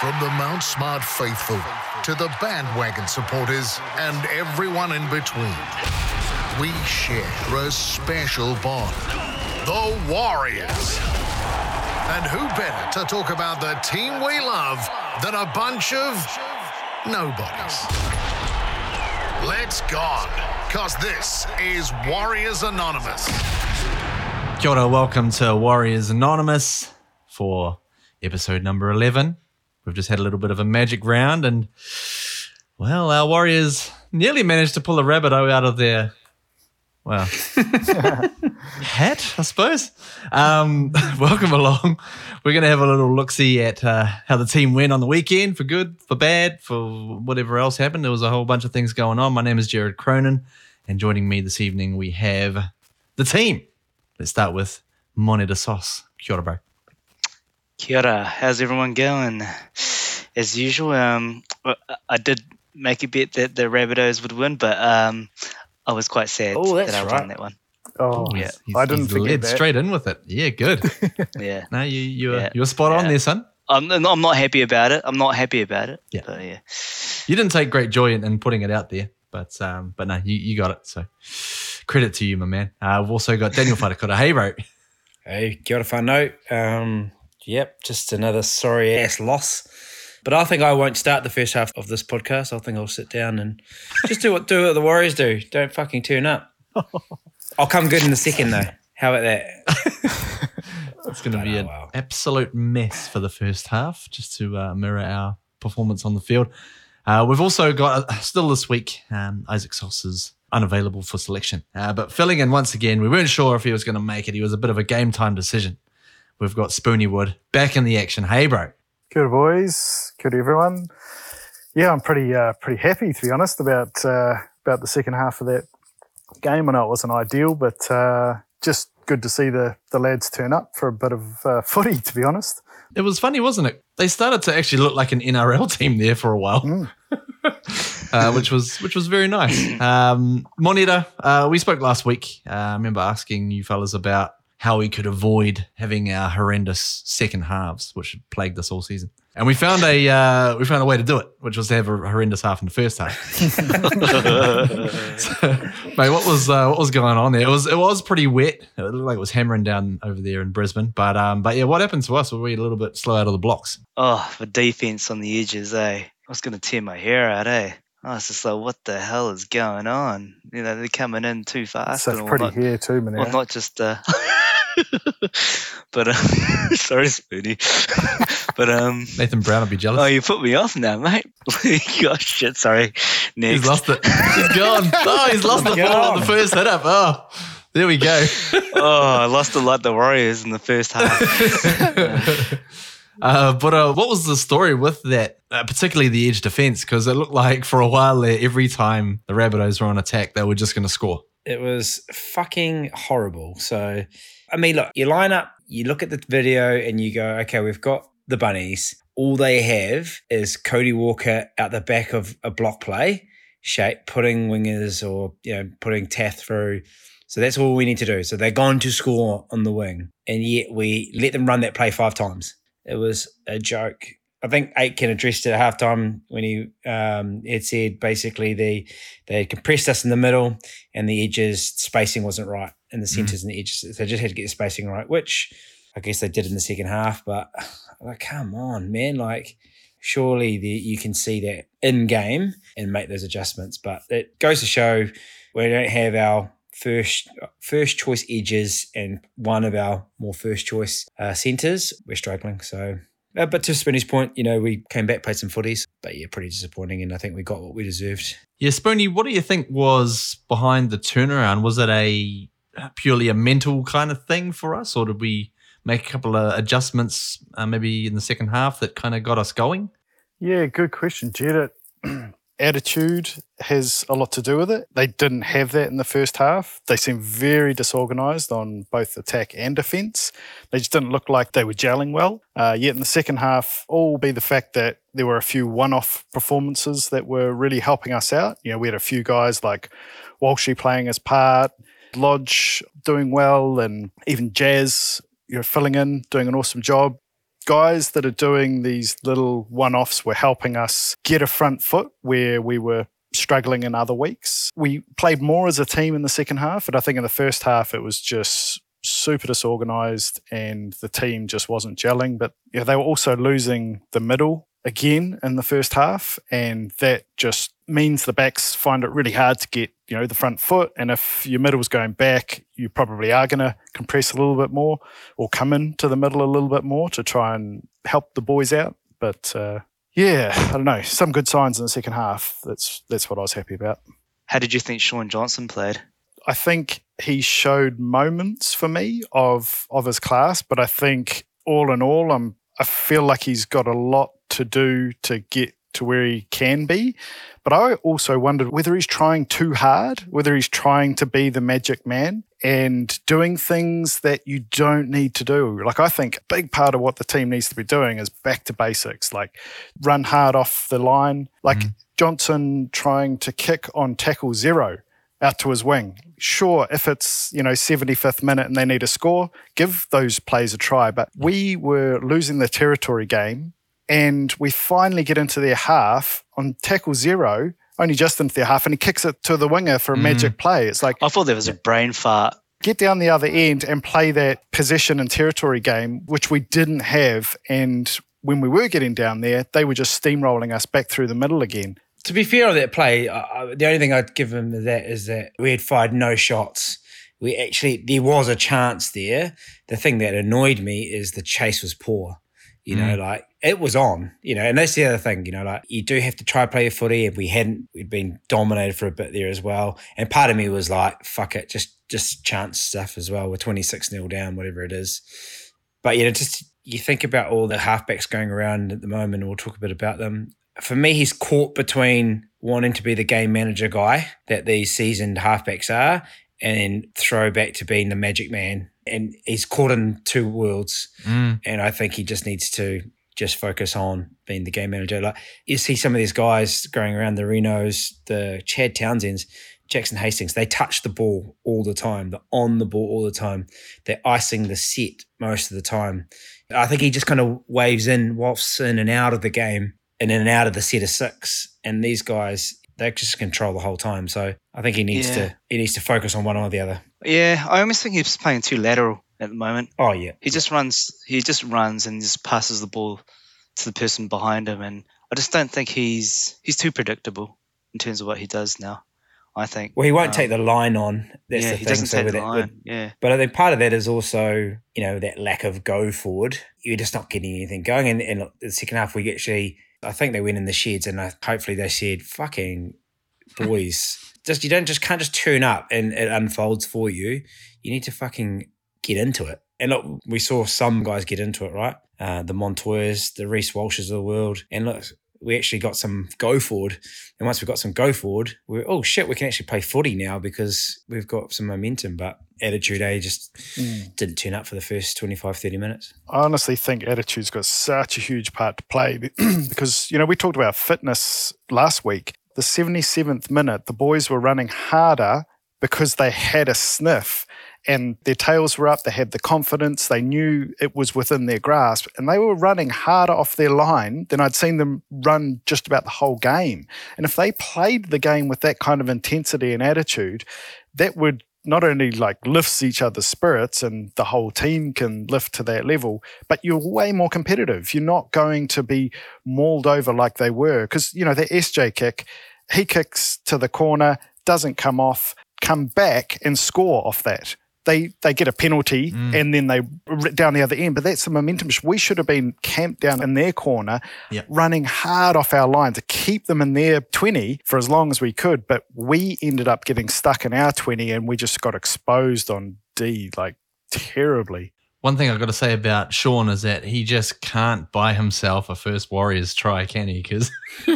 From the Mount Smart faithful to the bandwagon supporters and everyone in between, we share a special bond. The Warriors. And who better to talk about the team we love than a bunch of nobodies? Let's go, because this is Warriors Anonymous. Kia ora, welcome to Warriors Anonymous for episode number 11. We've just had a little bit of a magic round, and well, our Warriors nearly managed to pull a rabbit out of their, well, hat, I suppose. Um, welcome along. We're going to have a little look see at uh, how the team went on the weekend for good, for bad, for whatever else happened. There was a whole bunch of things going on. My name is Jared Cronin, and joining me this evening, we have the team. Let's start with Moneta Sauce. Kia ora, bro. Kia ora. How's everyone going? As usual, um, I- I did make a bet that the Rabbitohs would win, but um, I was quite sad Oh, that I right. won that one. Oh, Yeah. He's- I didn't he's forget that. straight in with it. Yeah, good. Yeah, no, you you were, Yeah. you were spot on Yeah. there, son. I'm, I'm not happy about it. I'm not happy about it. Yeah. but yeah. You didn't take great joy in, in putting it out there, but um, but no, you, you got it. So credit to you, my man. Uh, we've also got Daniel Whatakota. Hey, bro. Hey, kia ora whanau. Um, yep, just another sorry ass loss. But I think I won't start the first half of this podcast. I think I'll sit down and just do what do what the Warriors do. Don't fucking turn up. I'll come good in the second though. How about that? It's going to be Oh, an wow. absolute mess for the first half, just to uh, mirror our performance on the field. Uh, we've also got uh, still this week um, Isaac Sauce is unavailable for selection, uh, but filling in once again. We weren't sure if he was going to make it. He was a bit of a game time decision. We've got Spoony Wood back in the action. Hey, bro. Kia ora, boys. Kia ora, everyone. Yeah, I'm pretty uh, pretty happy to be honest about uh, about the second half of that game. I know it wasn't ideal, but uh, just good to see the the lads turn up for a bit of uh, footy. To be honest, It was funny, wasn't it? They started to actually look like an NRL team there for a while, uh, which was which was very nice. Um, Moneta, uh, we spoke last week. Uh, I remember asking you fellas about how we could avoid having our horrendous second halves, which plagued us all season. And we found a uh, we found a way to do it, which was to have a horrendous half in the first half. So, mate, what was uh, what was going on there? It was it was pretty wet. It looked like it was hammering down over there in Brisbane. But um, but yeah, what happened to us? Were we a little bit slow out of the blocks? Oh, the defense on the edges, eh? I was going to tear my hair out, eh? I was just like, what the hell is going on? You know, they're coming in too fast. such and pretty whatnot. hair too, man. Well, not just, uh, but uh, sorry, Spoony. but um, Nathan Brown would be jealous. oh, you put me off now, mate. Gosh, shit, sorry. Next. He's lost it. He's gone. Oh, he's lost the ball at the first hit up. Oh, there we go. oh, I lost a lot the Warriors in the first half. Uh, but uh, what was the story with that, uh, particularly the edge defense? Because it looked like for a while there, every time the Rabbitohs were on attack, they were just going to score. It was fucking horrible. So, I mean, look, you line up, you look at the video, and you go, okay, we've got the bunnies. All they have is Cody Walker out the back of a block play shape, putting wingers or you know putting Taaffe through. So that's all we need to do. So they're going to score on the wing, and yet we let them run that play five times. It was a joke. I think Aitken addressed it at halftime when he um, had said basically they they compressed us in the middle and the edges spacing wasn't right and the centers and the edges. They just had to get the spacing right, which I guess they did in the second half. But like, come on, man! Like, surely the, you can see that in game and make those adjustments. But it goes to show we don't have our first first choice edges and one of our more first choice uh, centers. We're struggling. So. Uh, but to Spinny's point, you know, we came back, played some footies, but yeah, pretty disappointing. And I think we got what we deserved. Yeah, Spoony, what do you think was behind the turnaround? Was it a purely a mental kind of thing for us, or did we make a couple of adjustments uh, maybe in the second half that kind of got us going? Yeah, good question, Jed. Attitude has a lot to do with it. They didn't have that in the first half. They seemed very disorganised on both attack and defence. They just didn't look like they were gelling well. Uh, yet in the second half, all be the fact that there were a few one-off performances that were really helping us out. You know, we had a few guys like Walshy playing his part, Lodge doing well, and even Jazz, you know, filling in, doing an awesome job. Guys that are doing these little one offs were helping us get a front foot where we were struggling in other weeks. We played more as a team in the second half, and I think in the first half it was just super disorganized and the team just wasn't gelling. But yeah, they were also losing the middle again in the first half, and that just means the backs find it really hard to get you know the front foot. And if your middle's going back, you probably are going to compress a little bit more or come into the middle a little bit more to try and help the boys out. But uh, yeah, I don't know. Some good signs in the second half. That's that's what I was happy about. How did you think Shaun Johnson played? I think he showed moments for me of of his class, but I think all in all, I'm I feel like he's got a lot to do to get to where he can be. But I also wondered whether he's trying too hard, whether he's trying to be the magic man and doing things that you don't need to do. Like, I think a big part of what the team needs to be doing is back to basics, like run hard off the line, like mm. Johnson trying to kick on tackle zero out to his wing. Sure, if it's, you know, 75th minute and they need a score, give those plays a try. But we were losing the territory game and we finally get into their half on tackle zero, only just into their half, and he kicks it to the winger for a mm. magic play. It's like I thought there was a brain fart. Get down the other end and play that possession and territory game, which we didn't have. And when we were getting down there, they were just steamrolling us back through the middle again to be fair on that play, uh, the only thing I'd give him that is that we had fired no shots. We actually there was a chance there. The thing that annoyed me is the chase was poor. You know, mm. like it was on. You know, and that's the other thing. You know, like you do have to try play your footy. If we hadn't, we'd been dominated for a bit there as well. And part of me was like, "Fuck it, just just chance stuff as well." We're twenty six 0 down, whatever it is. But you know, just you think about all the halfbacks going around at the moment. And we'll talk a bit about them for me, he's caught between wanting to be the game manager guy that these seasoned halfbacks are and throw back to being the magic man. And he's caught in two worlds. Mm. And I think he just needs to just focus on being the game manager. Like you see some of these guys going around the Renos, the Chad Townsends, Jackson Hastings, they touch the ball all the time. They're on the ball all the time. They're icing the set most of the time. I think he just kind of waves in, wafts in and out of the game in and out of the set of six. And these guys, they just control the whole time. So I think he needs yeah. to he needs to focus on one or the other. Yeah, I almost think he's playing too lateral at the moment. Oh yeah, he just runs. He just runs and just passes the ball to the person behind him, and I just don't think he's he's too predictable in terms of what he does now. I think. Well, he won't um, take the line on. That's yeah, the he doesn't so take the line. Yeah. But I think part of that is also, you know, that lack of go forward. You're just not getting anything going. And, and the second half, we actually I think they went in the sheds and I, hopefully they said, fucking boys, just you don't just can't just turn up and it unfolds for you. You need to fucking get into it. And look, we saw some guys get into it, right? Uh, the Montoyas, the Reese Walshes of the world. And look, we actually got some go forward. And once we got some go forward, we are oh shit, we can actually play footy now because we've got some momentum. But attitude A just mm. didn't turn up for the first 25, 30 minutes. I honestly think attitude's got such a huge part to play because, you know, we talked about fitness last week. The 77th minute, the boys were running harder because they had a sniff and their tails were up. They had the confidence. They knew it was within their grasp, and they were running harder off their line than I'd seen them run just about the whole game. And if they played the game with that kind of intensity and attitude, that would not only like lifts each other's spirits and the whole team can lift to that level, but you're way more competitive. You're not going to be mauled over like they were. Because, you know, the SJ kick, he kicks to the corner, doesn't come off, come back and score off that they they get a penalty mm. and then they down the other end. But that's the momentum. We should have been camped down in their corner, yep. running hard off our line to keep them in their twenty for as long as we could. But we ended up getting stuck in our twenty, and we just got exposed on D like terribly. One thing I've got to say about Shaun is that he just can't buy himself a first Warriors try, can he? Because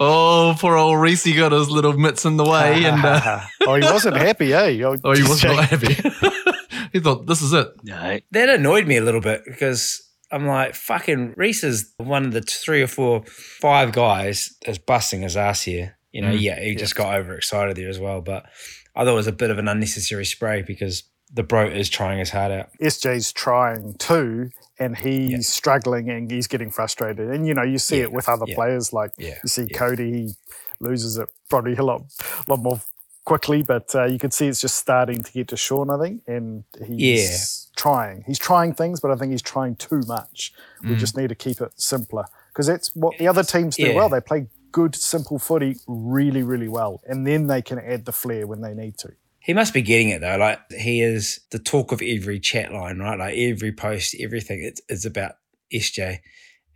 oh, poor old Reese got his little mitts in the way, and uh, oh, he wasn't happy, eh? Oh, oh he was not happy. he thought this is it. No, that annoyed me a little bit because I'm like, fucking Reese is one of the three or four, five guys that's busting his ass here. You know, mm. yeah, he just got overexcited there as well. But I thought it was a bit of an unnecessary spray because the bro is trying his heart out. SJ's trying too, and he's struggling and he's getting frustrated. And you know, you see Yeah, it with other yeah. players. Like Yeah, you see yeah. Cody, he loses it probably a lot, lot more quickly. But uh, you could see it's just starting to get to Shaun, I think, and he's trying. He's trying things, but I think he's trying too much. We Mm. just need to keep it simpler because that's what the other teams do Yeah. well. They play good, simple footy really, really well, and then they can add the flair when they need to. He must be getting it though. Like he is the talk of every chat line, right? Like every post, everything. It's, it's about SJ.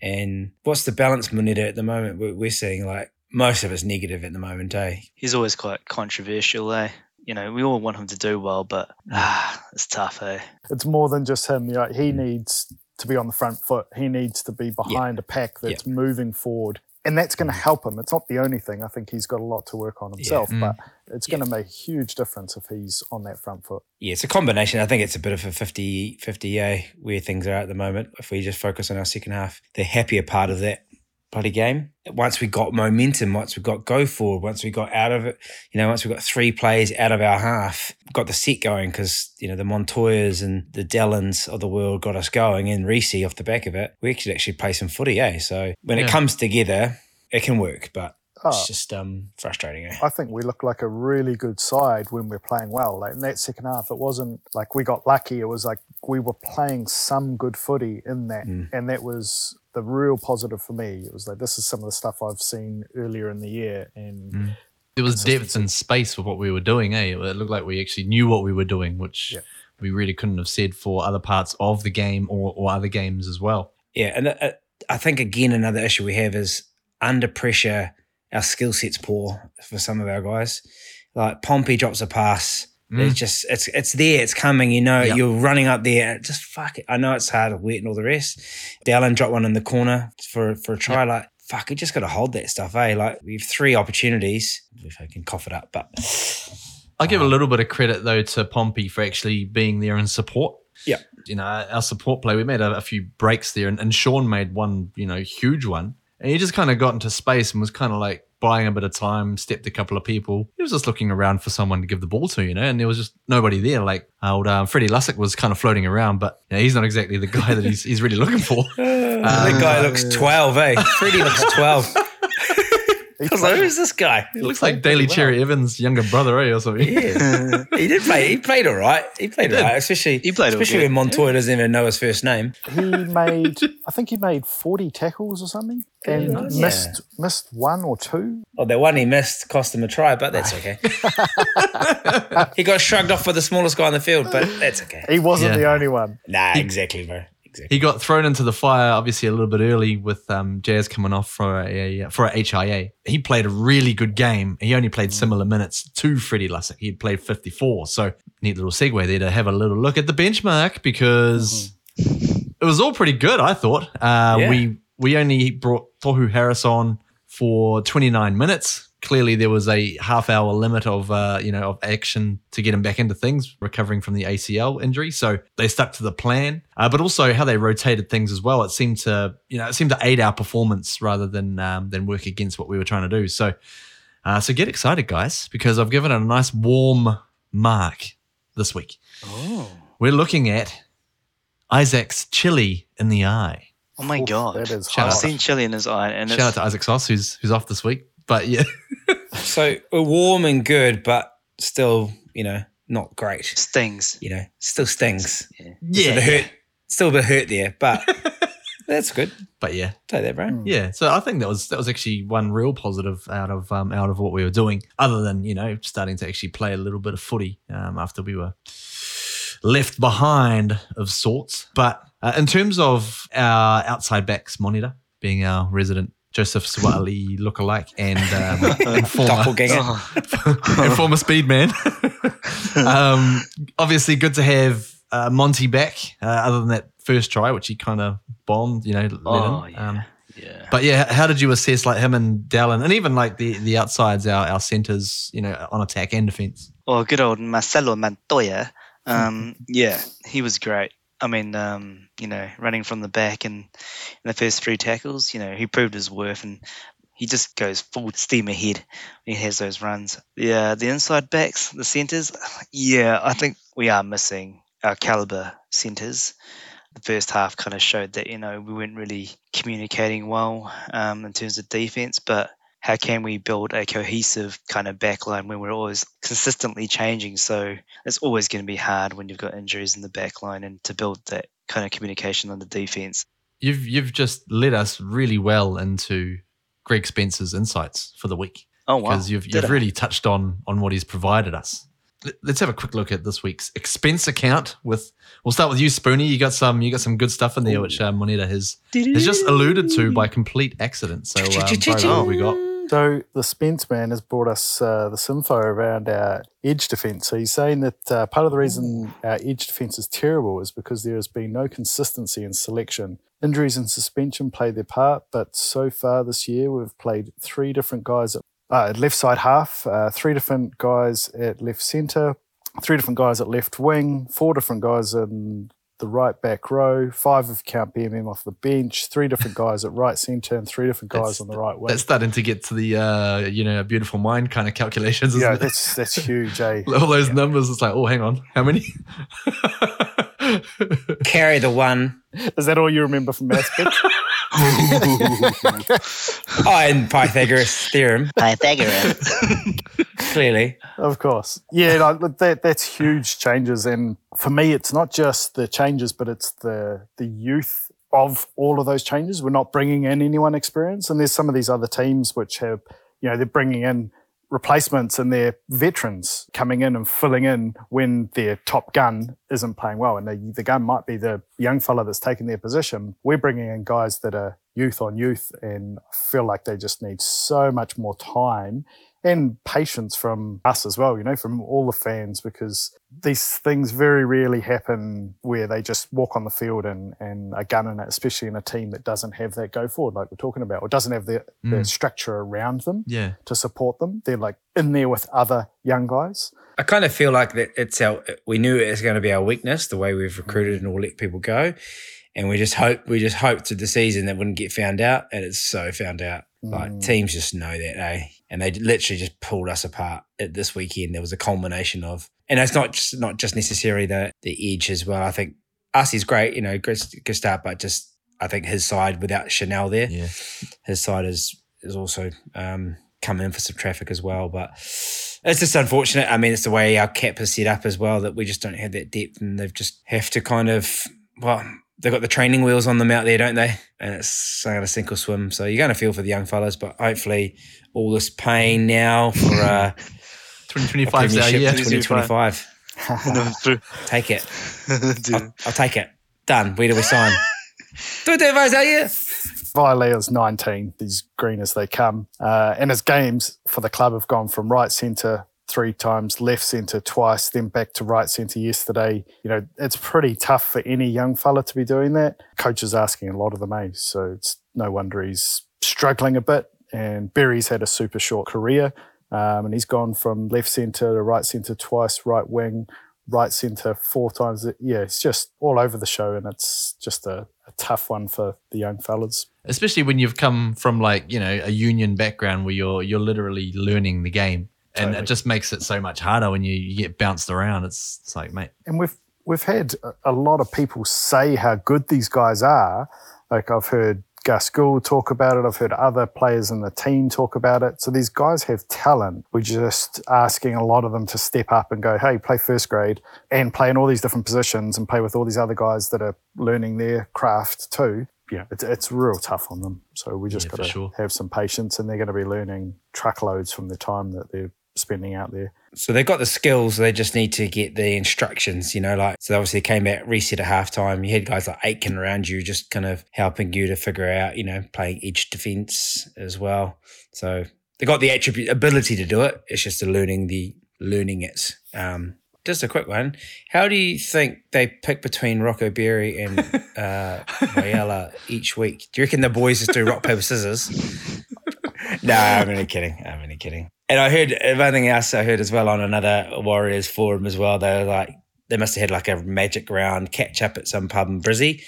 And what's the balance Munita at the moment? We're, we're seeing like most of it's negative at the moment, eh? He's always quite controversial, eh? You know, we all want him to do well, but ah, it's tough, eh? it's more than just him. You know, he needs to be on the front foot. He needs to be behind a pack that's moving forward. And that's going to help him. It's not the only thing. I think he's got a lot to work on himself, Mm. but it's going to make a huge difference if he's on that front foot. Yeah, it's a combination. I think it's a bit of a 50 50 a where things are at the moment. If we just focus on our second half, the happier part of that bloody game. Once we got momentum, once we got go forward, once we got out of it, you know, once we got three plays out of our half, got the set going because, you know, the Montoyas and the Dallins of the world got us going and Reese off the back of it. We could actually play some footy, eh? So when Yeah. it comes together, it can work, but Oh, it's just um, frustrating, eh? I think we look like a really good side when we're playing well. Like in that second half, it wasn't like we got lucky. It was like we were playing some good footy in that, Mm. and that was the real positive for me. It was like this is some of the stuff I've seen earlier in the year, and Mm. There was depth and space for what we were doing, eh? It looked like we actually knew what we were doing, which Yeah. we really couldn't have said for other parts of the game or, or other games as well. Yeah, and uh, I think again another issue we have is under pressure. Our skill set's poor for some of our guys. Like Pompey drops a pass, it's just it's it's there, it's coming. You know, Yep. you're running up there. Just fuck it. I know it's hard, wet, and all the rest. Dallin dropped one in the corner for for a try. Like fuck, we just got to hold that stuff. Eh, like we have three opportunities. If I can cough it up, but I give a little bit of credit though to Pompey for actually being there in support. Yeah. You know, our support play, we made a, a few breaks there and, and Shaun made one, you know, huge one. And he just kind of got into space and was kind of like buying a bit of time, stepped a couple of people. He was just looking around for someone to give the ball to, you know, and there was just nobody there. Like old um, Freddie Lussick was kind of floating around, but you know, he's not exactly the guy that he's, he's really looking for. that guy looks twelve. Eh, Freddie looks twelve. I was like, who's this guy? He looks like Daly Cherry Evans' younger brother, eh, or something. Yeah. he did play. He played all right. He played He all did. right, especially He played especially good. when Montoya doesn't even know his first name. he made I think he made forty tackles or something, and Yeah. missed missed one or two. Oh, the one he missed cost him a try, but that's okay. he got shrugged off by the smallest guy on the field, but that's okay. He wasn't Yeah. the only one. Nah, exactly, bro. Exactly. He got thrown into the fire, obviously a little bit early with um, Jazz coming off for a for a HIA. He played a really good game. He only played similar minutes to Freddie Lussick. He played 54. So neat little segue there to have a little look at the benchmark because it was all pretty good. I thought uh, Yeah. we we only brought Tohu Harris on for 29 minutes. Clearly, there was a half hour limit of uh, you know of action to get him back into things, recovering from the ACL injury. So they stuck to the plan, uh, but also how they rotated things as well. It seemed to you know it seemed to aid our performance rather than um, than work against what we were trying to do. So uh, so get excited, guys, because I've given it a nice warm mark this week. Oh, We're looking at Isaac's chili in the eye. oh my Oof, god! that is I've seen chili in his eye, and Shout out to Isaac Sauce, who's who's off this week. But yeah, So we're warm and good, but still, you know, not great. stings. You know, still stings. Yeah. So the hurt, still a bit hurt there, but that's good. but yeah, Take that, bro. yeah. So I think that was that was actually one real positive out of um, out of what we were doing, other than you know starting to actually play a little bit of footy um, after we were left behind of sorts. But uh, in terms of our outside backs monitor being our resident Joseph Suaalii lookalike and, um, and former Doppelganger. Oh, and former speed man. um, obviously, good to have uh, Monty back. Uh, other than that first try, which he kind of bombed, you know. let Oh, in. yeah. Um, yeah. but yeah, how did you assess like him and Dallin, and even like the the outsides, our our centers, you know, on attack and defense? Well, good old Marcelo Montoya. Um, yeah, he was great. I mean, um, you know, running from the back and in the first three tackles, you know, he proved his worth and he just goes full steam ahead he has those runs. Yeah, the inside backs, the centers, yeah, I think we are missing our caliber centers. the first half kind of showed that you know we weren't really communicating well um, in terms of defense, but how can we build a cohesive kind of backline when we're always consistently changing? So it's always going to be hard when you've got injuries in the backline and to build that kind of communication on the defense. You've you've just led us really well into Greg Spencer's insights for the week Oh wow! because you've you've I? really touched on on what he's provided us. Let- Let's have a quick look at this week's expense account. With we'll start with you, Spoonie. You got some you got some good stuff in there, which uh, Moneta has has just alluded to by complete accident. So, um, what we got? So the Spence man has brought us uh, this info around our edge defence. So he's saying that uh, part of the reason our edge defence is terrible is because there has been no consistency in selection. Injuries and suspension play their part, but so far this year we've played three different guys at, uh, at left side half, uh, three different guys at left centre, three different guys at left wing, four different guys in the right back row, five of you count BMM off the bench, three different guys at right centre, and three different guys That's- on the right wing. That's starting to get to the uh, you know beautiful mind kind of calculations. Isn't yeah, it? that's that's huge, eh? all those numbers. It's like, oh, hang on, how many? Carry the one. Is that all you remember from Aspect? Oh, and Pythagoras theorem, Pythagoras. clearly. of course. Yeah, no, but that that's huge changes, and for me, it's not just the changes, but it's the the youth of all of those changes. We're not bringing in anyone experienced, and there's some of these other teams which have, you know, they're bringing in replacements and they're veterans coming in and filling in when their top gun isn't playing well. And the, the gun might be the young fella that's taking their position. We're bringing in guys that are youth on youth and feel like they just need so much more time and patience from us as well, you know, from all the fans, because these things very rarely happen where they just walk on the field and, and are gunning it, especially in a team that doesn't have that go forward like we're talking about, or doesn't have the, the Mm. structure around them yeah, to support them. They're like in there with other young guys. I kind of feel like that it's our. We knew it was going to be our weakness, the way we've recruited and all let people go, and we just hope we just hoped through the season that wouldn't get found out, and it's so found out. Like Mm. teams just know that, eh? And they literally just pulled us apart at this weekend. There was a culmination of, and it's not just not just necessarily the the edge as well. I think us is great, you know, start, but just I think his side without Chanel there, yeah. his side is is also um, coming in for some traffic as well. But it's just unfortunate. I mean, it's the way our cap is set up as well that we just don't have that depth, and they've just have to kind of well, they've got the training wheels on them out there, don't they? And it's going to sink or swim. So you're going to feel for the young fellas, but hopefully all this pain now for uh, 2025 Yeah, our 2025. Take it. I'll, I'll take it. Done. Where do we sign? 2025 is our year. Vailea's 19, these green as they come. Uh, and his games for the club have gone from right centre three times, left centre twice, then back to right centre yesterday. You know, it's pretty tough for any young fella to be doing that. Coach is asking a lot of them, eh? So it's no wonder he's struggling a bit. And Berry's had a super short career. Um, and he's gone from left centre to right centre twice, right wing, right centre four times. Yeah, it's just all over the show. And it's just a, a tough one for the young fellas. especially when you've come from like you know a union background where you're you're literally learning the game and Totally. it just makes it so much harder when you, you get bounced around it's, it's like mate and we've we've had a- a lot of people say how good these guys are. Like I've heard Gus Gould talk about it. I've heard other players in the team talk about it. So these guys have talent. We're just asking a lot of them to step up and go, hey, play first grade and play in all these different positions and play with all these other guys that are learning their craft too. Yeah, it's, it's real tough on them. So we just Yeah, got to sure. have some patience and they're going to be learning truckloads from the time that they're spending out there. So they've got the skills, they just need to get the instructions, you know, like, so obviously they came back, reset at halftime. You had guys like Aitken around you, just kind of helping you to figure out, you know, playing edge defense as well. So they got the attribute, ability to do it. It's just the learning, the learning it. Um, just a quick one. How do you think they pick between Rocco Berry and uh, Vailea each week? Do you reckon the boys just do rock, paper, scissors? no, I'm only kidding. I'm only kidding. And I heard if anything else, I heard as well on another Warriors forum as well. They were like, they must have had like a magic round catch up at some pub in Brizzy.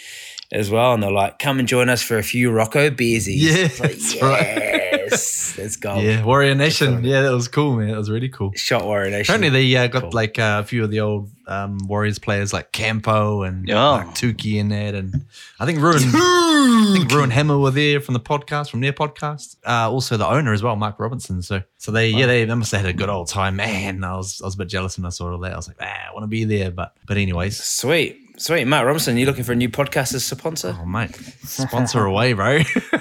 As well, and they're like, "Come and join us for a few Rocco beersies." Yeah, It's like, that's right. yes, let's go. Yeah, Warrior Nation. Yeah, that was cool, man. That was really cool. Shot Warrior Nation. Apparently, they uh, got Cool. like uh, a few of the old um, Warriors players, like Campo and Yeah. like Tukey in that, and I think Ruin, I think Ruin Hammer were there from the podcast, from their podcast. Uh, also, the owner as well, Mark Robinson. So, so they yeah, they, they must have had a good old time, man. I was I was a bit jealous when I saw all that. I was like, ah, I want to be there, but but anyways. Sweet, sweet. Matt Robinson, you looking for a new podcast as sponsor? Oh, mate, sponsor away, bro.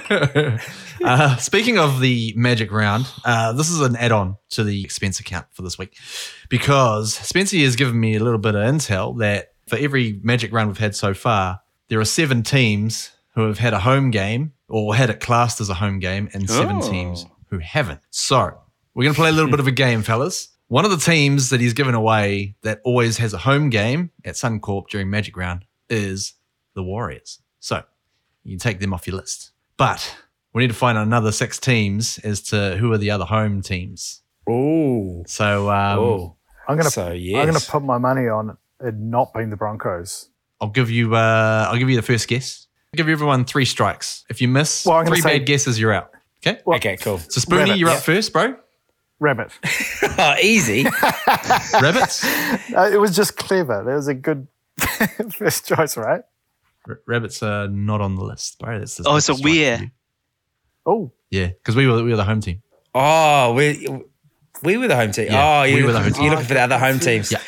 uh, speaking of the Magic Round, uh, this is an add on to the expense account for this week because Spencer has given me a little bit of intel that for every Magic Round we've had so far, there are seven teams who have had a home game or had it classed as a home game, and seven Oh. teams who haven't. So we're going to play a little bit of a game, fellas. One of the teams that he's given away that always has a home game at Suncorp during Magic Round is the Warriors. So you can take them off your list. But we need to find another six teams as to who are the other home teams. Oh, So um, oh. I'm gonna So yes, I'm gonna put my money on it not being the Broncos. I'll give you uh, I'll give you the first guess. I'll give everyone three strikes. If you miss Well, three say- bad guesses, you're out. Okay. Okay, cool. So Spoonie, you're yeah. up first, bro. Rabbit. oh, easy. Rabbits. Uh, it was just clever. That was a good first choice, right? R- rabbits are not on the list, bro. That's the Oh, so second strike we're- Oh, Yeah, because we were we were the home team. Oh, we we were the home team. Yeah, oh, you, we were the home team. You're looking for the other home teams. Yeah.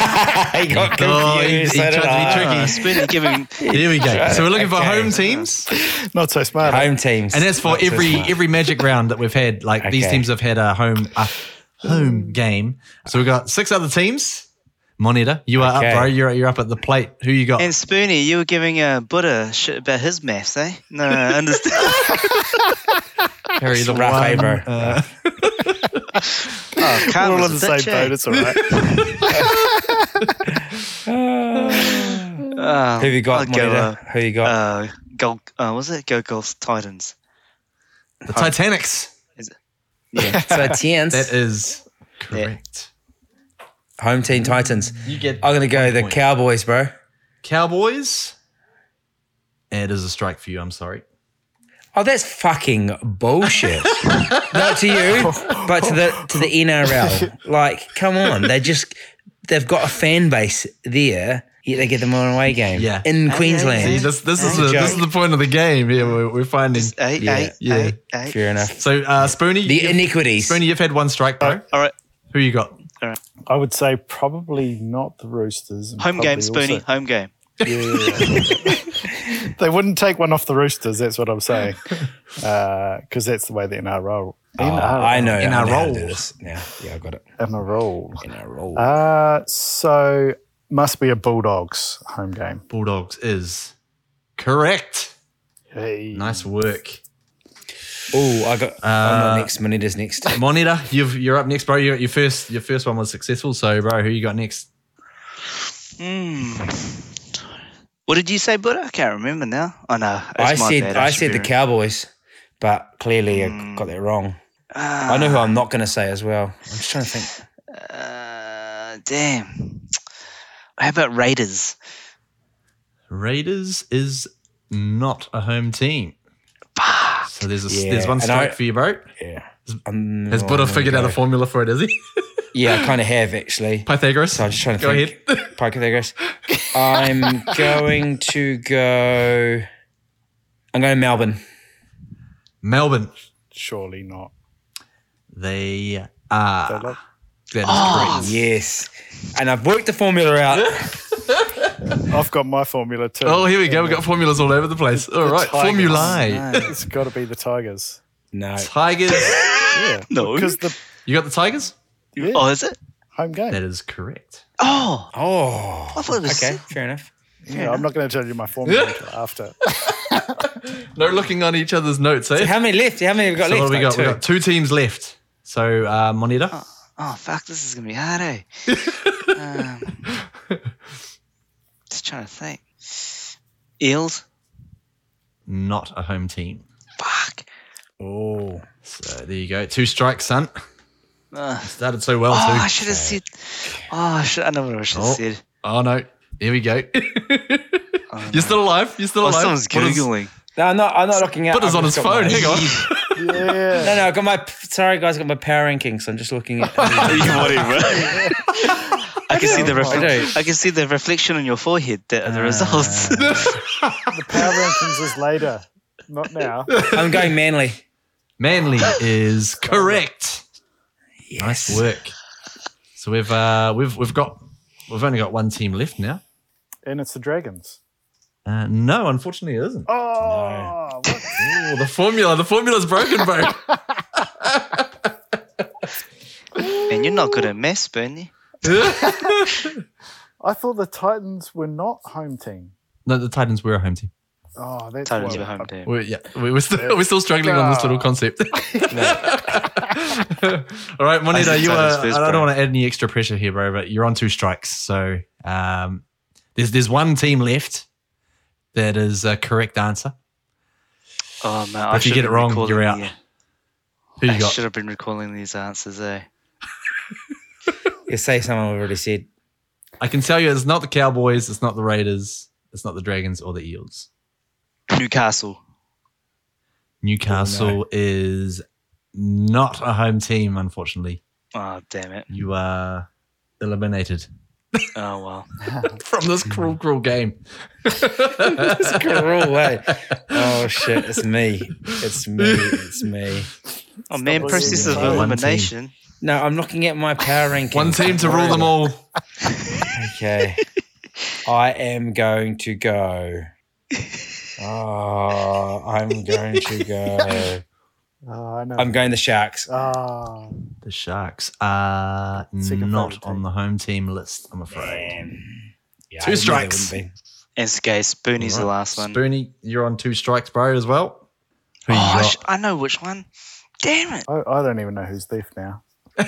he got confused. Oh, he- he tried did to be I. tricky. Uh, Spoonie giving There we go. So we're looking for Okay. home teams, not so smart. Home teams. and that's for Not every smart. every Magic round that we've had. Like these teams have had a home a home game. So we've got six other teams. Monitor, you are Okay. up, bro. You're you're up at the plate. Who you got? and Spoonie, you were giving uh, Buddha shit about his maths, eh? No, I understand. Harry the rough, eh, one. Uh, oh, We're all on the same bitch, boat. eh? It's all right. Uh, Who you got, I'll go, Monitor? Who you got? uh, Gold, uh, was it Go Golf Titans? the Titanics. Is it? Yeah. so Titans, That is correct. home team Titans. You get I'm gonna go one the point. Cowboys, bro. Cowboys. It is a strike for you. I'm sorry. Oh, that's fucking bullshit. Not to you, but to the to the NRL. Like, come on, they just they've got a fan base there. Yet they get them on away game. Yeah. in yeah, Queensland. See, this this is Hey, the, this is the point of the game. Yeah, we're, we're finding. Eight, Yeah. eight, Yeah. eight, eight. Fair enough. So, uh, Spoonie, The you've- iniquities. Spoonie, you've had one strike, bro. All right, Who you got? I would say probably not the Roosters. home game, probably Spoonie, also- home game. Yeah. they wouldn't take one off the Roosters. That's what I'm saying. Because that's the way the NRL. Oh, I know. In I our know how to role. do this. Yeah, yeah, I got it. NRL. In our role. Uh, so must be a Bulldogs home game. Bulldogs is correct. Hey. Nice work. oh, I got. I'm Uh, not next. Manita's next. Monitor, you've you're up next, bro. You got your first your first one was successful. So, bro, who you got next? Hmm. What did you say, Buddha? I can't remember now. Oh no, I it's my said bad. I should said the re- Cowboys, but clearly I Mm. got that wrong. Ah, I know who I'm not going to say as well. I'm just trying to think. Uh, damn. How about Raiders? Raiders is not a home team. Fuck. So there's a, Yeah, there's one strike I- for you, bro. Yeah. Um, Has Buddha figured out a formula for it? Is he? Yeah, I kind of have actually. Pythagoras. So I'm just trying to Go think. ahead. Pythagoras. I'm going to go. I'm going to Melbourne. Melbourne. Surely not. They are. They look- That is Oh, correct. Yes. And I've worked the formula out. I've got my formula too. Oh, here we go. We've got formulas all over the place. All right, Tigers. formulae. No. It's got to be the Tigers. No. Tigers. Yeah. No. Because the You got the Tigers? Yeah, Oh, is it? home game. That is correct. Oh, Oh. I thought it was. Okay, fair enough. yeah, I'm not going to tell you my formula until after. No looking on each other's notes, eh? How many left? How many have we got so left? what have we Like got? We two. got two teams left. So uh, Moneta. Oh, fuck, this is going to be hard, eh? um, just trying to think. Eels? not a home team. Fuck. Oh. So there you go. Two strikes, son. Ah. Uh, Started so well oh, too. Ah, I should have said. Oh, I, should, I know what I should have Oh. said. Oh no. Here we go. Oh, You're still alive? You're still oh, alive? someone's Butters- googling. No, I'm not. I'm not looking at. Butters I've on his just got phone. my- Hang on. Yeah. No, no, I got my. Sorry, guys, I got my power rankings. I'm just looking at. Whatever. I can see the I refle- do. I can see the reflection on your forehead. The, the results. The power rankings is later, not now. I'm going Manly. Manly is correct. Nice work. So we've uh, we've we've got we've only got one team left now. And it's the Dragons. Uh, no, unfortunately, it isn't. Oh, what? Ooh, the formula, the formula's broken, bro. and you're not good at maths, Bernie. I thought the Titans were not home team. no, the Titans were a home team. Oh, that's Titans why- were home team. We're, yeah, we- we're still we're still struggling on this little concept. All right, Monita, you are. First, I don't bro. want to add any extra pressure here, bro, but you're on two strikes. So um, there's there's one team left that is a correct answer. Oh man, But I if you get it wrong, you're out. the- Who you I got? should have been recalling these answers, eh? You say someone already said. I can tell you, it's not the Cowboys, it's not the Raiders, it's not the Dragons or the Eels. Newcastle. Newcastle oh, is not a home team, unfortunately. Oh damn it. You are eliminated Oh well. from this cruel, cruel game. It's cruel way. Oh shit! It's me. It's me. It's me. Oh man, looking process at of it. One team. elimination. No, I'm looking at my power ranking. One team to rule them all. Okay. I am going to go. Oh, I'm going to go. Oh, I know. I'm going the Sharks. Oh, ah. The Sharks are Second not favourite on team. the home team list, I'm afraid. Damn. Yeah, Two I knew they strikes. wouldn't be. And Skay Spoonie's the All right. last one. Spoonie, you're on two strikes, bro, as well. Who oh, you Oh, I, got? sh- I know which one. Damn it. I, I don't even know who's left now.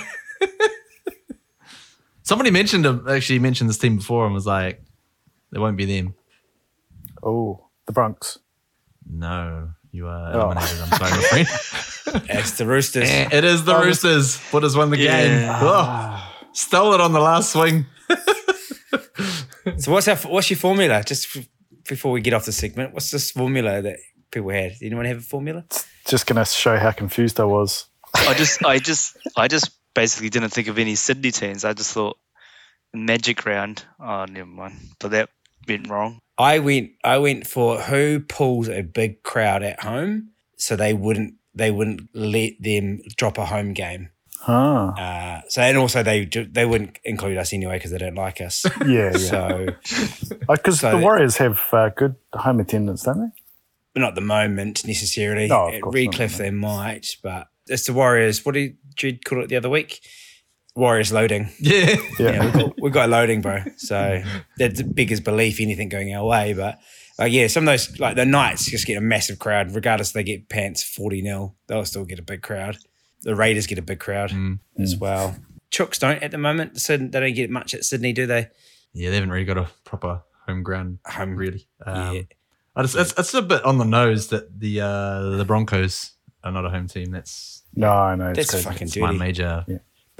Somebody mentioned him, actually mentioned this team before and was like, "There won't be them." Oh, the Broncos. No, you are Oh. eliminated. I'm sorry, my friend. It's the Roosters. It is the Oh, Roosters. What has won the game? Yeah. Oh, stole it on the last swing. So what's our what's your formula? Just f- before we get off the segment, what's this formula that people had? Anyone have a formula? Just going to show how confused I was. I just I just I just basically didn't think of any Sydney teams. I just thought Magic round. Oh never mind. But that went wrong. I went I went for who pulls a big crowd at home so they wouldn't they wouldn't let them drop a home game. Huh. Uh, so and also they they wouldn't include us anyway because they don't like us. Yeah, yeah. So Because so- the Warriors have uh, good home attendance, don't they? not at the moment necessarily. No, of At Redcliffe not. they might, but it's the Warriors. What did Jude call it the other week? Warriors loading. Yeah. Yeah, we've, got, we got loading, bro. So that's big as belief anything going our way. But like, yeah, some of those like the Knights just get a massive crowd, regardless if they get pants forty 0 They'll still get a big crowd. The Raiders get a big crowd Mm. as well. Chooks don't at the moment. So they don't get much at Sydney, do they? Yeah, they haven't really got a proper home ground, Home really. Um, yeah. I just, it's, it's a bit on the nose that the uh, the Broncos are not a home team. That's, No, no. It's That's crazy. fucking that's my dirty. major.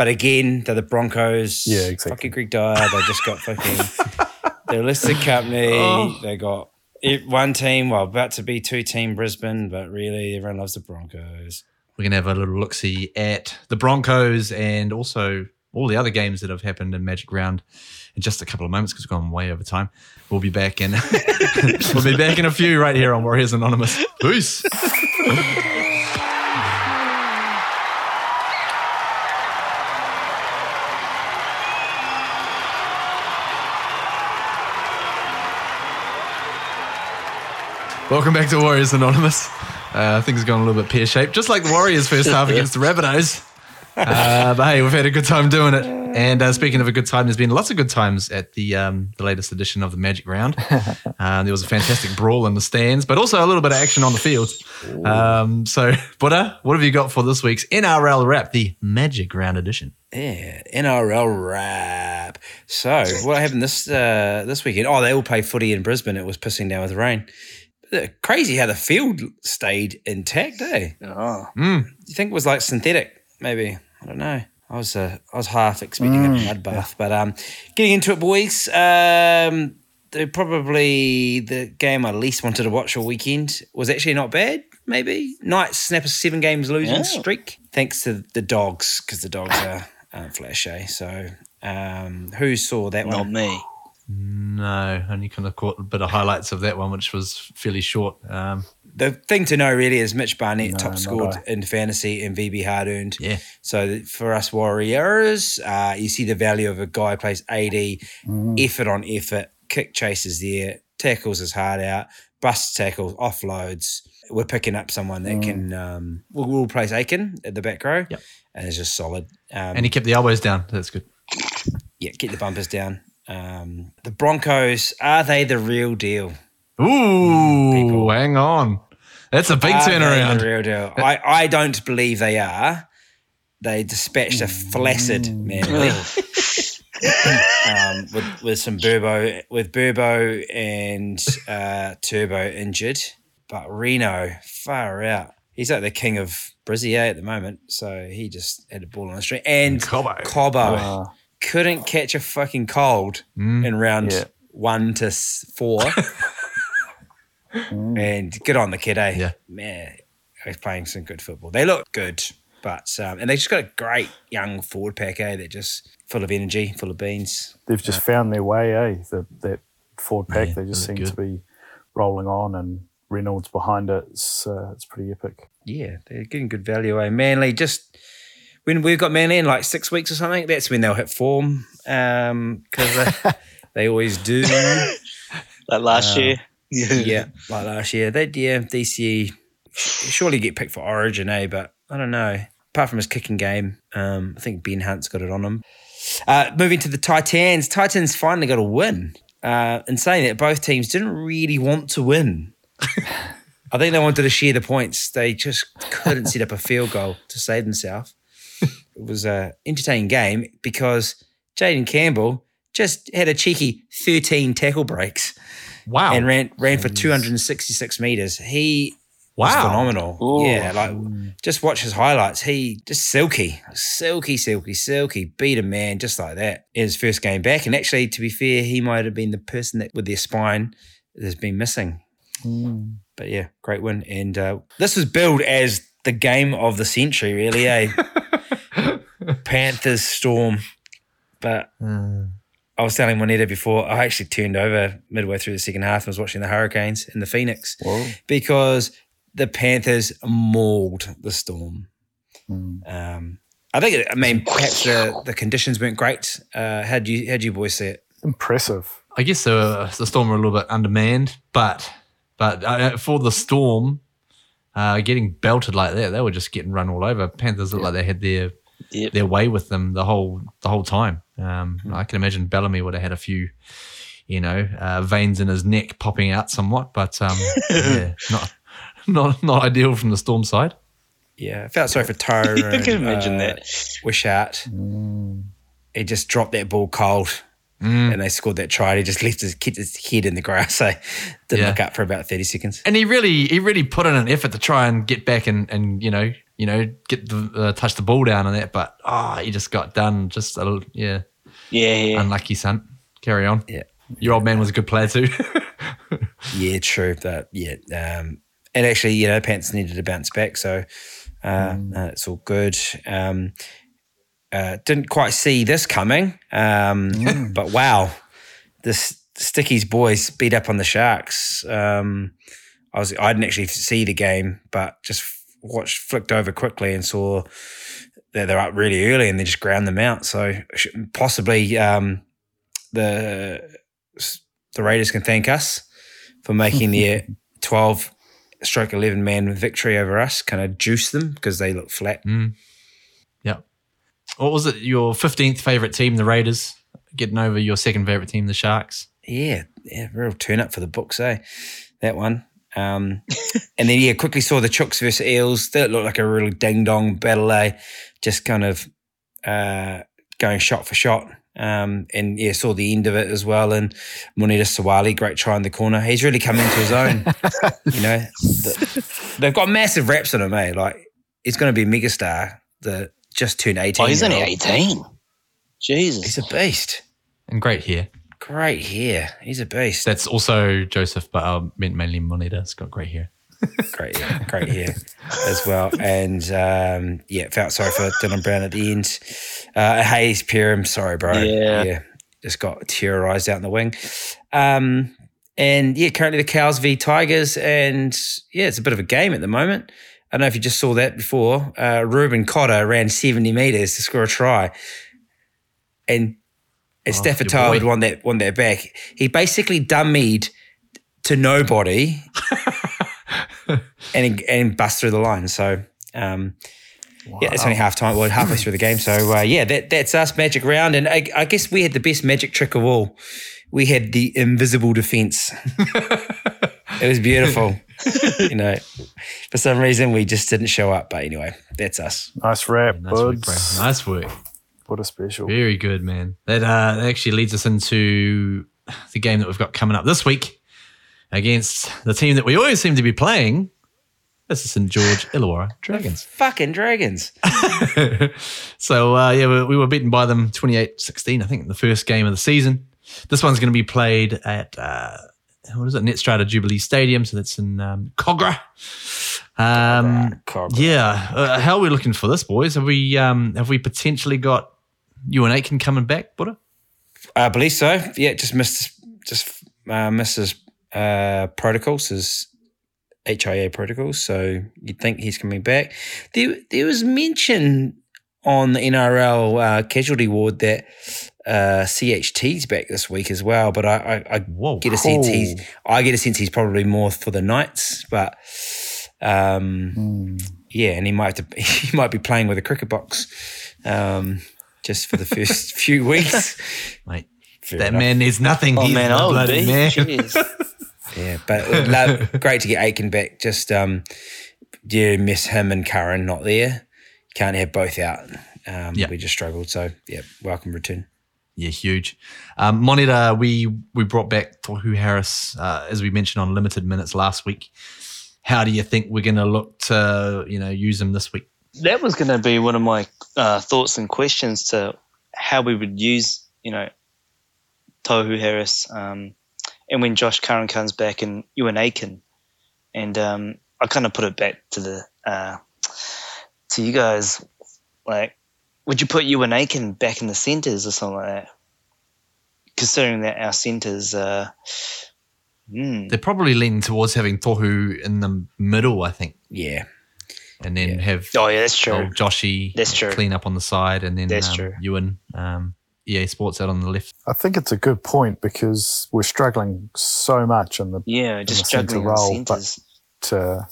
But again, they're the Broncos. Yeah, exactly. Fucking Greek Dyer. They just got fucking. they're a listed company. Oh. They got it, one team. Well, about to be two team Brisbane, but really everyone loves the Broncos. We're going to have a little look see at the Broncos and also all the other games that have happened in Magic Round in just a couple of moments because we've gone way over time. We'll be back in. we'll be back in a few right here on Warriors Anonymous. Peace. Welcome back to Warriors Anonymous. Uh, things have gone a little bit pear shaped, just like the Warriors' first half against the Rabbitohs. Uh, but hey, we've had a good time doing it. And uh, speaking of a good time, there's been lots of good times at the um, the latest edition of the Magic Round. Uh, there was a fantastic brawl in the stands, but also a little bit of action on the field. Um, so, Buddha, what have you got for this week's NRL Wrap, the Magic Round edition? Yeah, NRL wrap. So what happened this uh, this weekend? Oh, they all played footy in Brisbane. It was pissing down with rain. Crazy how the field stayed intact, eh? Oh. Mm. you think it was like synthetic? Maybe I don't know. I was uh, I was half expecting a mud bath, but um, getting into it, boys. Um, probably the game I least wanted to watch all weekend. Was actually not bad. Maybe Knights snap a seven games losing streak thanks to the dogs because the dogs are aren't flashy. So um, who saw that Not one? me. No, only kind of caught a bit of highlights of that one, which was fairly short. Um, The thing to know really is Mitch Barnett No, top scored I. in fantasy and VB hard earned. yeah, So for us Warriors, uh, you see the value of a guy who plays 80, effort on effort, kick chases there, tackles his heart out, bust tackles, offloads. We're picking up someone that can. Um, we'll, we'll replace Aitken at the back row, Yep. and it's just solid. Um, and he kept the elbows down. That's good. yeah, get the bumpers down. Um, the Broncos are they the real deal? Ooh, People. hang on. That's a big Are they turnaround. The real deal. I, I don't believe they are. They dispatched a flaccid man um, with with some Burbo with Burbo and uh, Turbo injured, but Reno far out. He's like the king of Brizzy at the moment, so he just had a ball on the street. And Cobbo. Cobbo Uh, couldn't catch a fucking cold Mm. in round Yeah. one to four. and good on the kid, eh? Yeah. Man, he's playing some good football. They look good, but um, and they just got a great young forward pack, eh? They're just full of energy, full of beans. they've just found their way, eh? The, that forward pack, Yeah, they just seem look to be rolling on, and Reynolds behind it. It's uh, it's pretty epic. Yeah, they're getting good value, eh? Manly just when we've got Manly in like six weeks or something, that's when they'll hit form because they, they always do. Like last Uh, year. yeah, like last year. They yeah, DC surely get picked for Origin, eh? But I don't know. Apart from his kicking game, um, I think Ben Hunt's got it on him. Uh, moving to the Titans, Titans finally got a win. Uh, in saying that, both teams didn't really want to win. I think they wanted to share the points. They just couldn't set up a field goal to save themselves. It was a entertaining game because Jayden Campbell just had a cheeky 13 tackle breaks Wow. and ran ran for 266 meters. He was wow. phenomenal. Ooh. Yeah, like just watch his highlights. He just silky, silky, silky, silky. Beat a man just like that in his first game back. And actually, to be fair, he might have been the person that with their spine that has been missing. But yeah, great win. And uh, this was billed as the game of the century, really. Eh? Panthers Storm, but Uh, I was telling Moneta before, I actually turned over midway through the second half and was watching the Hurricanes and the Phoenix Whoa. because the Panthers mauled the Storm. Um, I think, I mean, perhaps the, the conditions weren't great. Uh, how'd you, how'd you boys see it? Impressive. I guess uh, the Storm were a little bit undermanned, but but uh, for the Storm, uh, getting belted like that, they were just getting run all over. Panthers looked like they had their Yep. their way with them the whole the whole time. Um, I can imagine Bellamy would have had a few, you know, uh, veins in his neck popping out somewhat, but um, yeah, not not not ideal from the Storm side. Yeah, I felt sorry for Tyran. I can imagine uh, that. Wishart. He just dropped that ball cold. Mm. And they scored that try. He just left his, kept his head in the grass. So didn't Yeah. look up for about 30 seconds. And he really he really put in an effort to try and get back and and you know you know get the uh, touch the ball down on that, but oh, he just got done. Just a little, yeah. Yeah, yeah. Unlucky, son. Carry on. Yeah. Your old man was a good player too. Yeah, true. That yeah, um, and actually, you know, Pants needed to bounce back, so uh, uh, it's all good. Um, uh, didn't quite see this coming, um, but wow, this Stickies boys beat up on the Sharks. Um, I was I didn't actually see the game, but just watched flicked over quickly and saw that they're up really early and they just ground them out. So possibly um, the the Raiders can thank us for making their 12 stroke 11 man victory over us kind of juice them because they look flat. mm. Yeah. What was it? Your fifteenth favorite team, the Raiders, getting over your second favorite team, the Sharks. Yeah, yeah, real turn up for the books, eh? That one. Um, and then, yeah, quickly saw the Chooks versus Eels. That looked like a really ding dong battle, eh? Just kind of uh, going shot for shot. Um, and yeah, saw the end of it as well. And Moneta Suaalii, great try in the corner. He's really come into his own. you know, the, they've got massive reps on him, eh? Like he's going to be a megastar. The just turned eighteen. oh, he's only year 18. Jesus. He's a beast. And great hair. Great hair. He's a beast. That's also Joseph, but I meant mainly Moneta. It's got great hair. great, hair, great hair as well. And um, yeah, felt sorry for Dylan Brown at the end. Uh, Hayze Perham, sorry, bro. Yeah. just got terrorized out in the wing. Um, and yeah, currently the Cows v Tigers, and yeah, it's a bit of a game at the moment. I don't know if you just saw that before. Uh, Reuben Cotter ran 70 meters to score a try. And and Oh, Starford your boy. Won that won that back. He basically dummied to nobody and and bust through the line. So um, yeah, it's only half time, well, halfway through the game. So uh, yeah, that that's us magic round, and I, I guess we had the best magic trick of all. We had the invisible defense. it was beautiful. you know, for some reason we just didn't show up. But anyway, that's us. Nice rap, Nice work, Nice work. What a special. Very good, man. That uh, that actually leads us into the game that we've got coming up this week against the team that we always seem to be playing. This is St George Illawarra Dragons. Fucking dragons. so uh, yeah, we, we were beaten by them 28-16, I think, in the first game of the season. This one's going to be played at uh, what is it, Netstrata Jubilee Stadium. So that's in um, Kogarah. Um, Cobra. yeah, uh, how are we looking for this, boys? Have we um, have we potentially got Euan Aitken coming back, Buddha? I believe so. Yeah, just missed just uh, misses uh, protocols his HIA protocols. So you'd think he's coming back. There, there was mention on the NRL uh, casualty ward that uh, CHT's back this week as well. But I, I, I Whoa, get a sense cool. he's I get a sense he's probably more for the Knights, but. Um, Hmm. yeah, and he might have to, he might be playing with a cricket box, um, just for the first few weeks. mate. Fair that enough. man needs nothing. Oh He's man, the I would bloody be. man. Jeez. Yeah, but love, great to get Aitken back. Just um, yeah, miss him and Curran not there. Can't have both out. Um, Yeah. we just struggled. So yeah, welcome return. Yeah, huge. Um, Monitor, we we brought back Tohu Harris uh, as we mentioned on limited minutes last week. How do you think we're going to look to you know use him this week? that was going to be one of my uh, thoughts and questions to how we would use, you know, Tohu Harris, um, and when Josh Curran comes back and Euan Aitken, and um, I kind of put it back to the uh, to you guys, like, would you put Euan Aitken back in the centres or something like that? Considering that our centres, uh, hmm, They're probably leaning towards having Tohu in the middle, I think, Yeah, and then Yeah. have oh yeah, that's true. old Joshy That's true. clean up on the side, and then That's um, true. Euan um, EA Sports out on the left. I think it's a good point because we're struggling so much in the Yeah, the just centre struggling on role, but- centres. uh,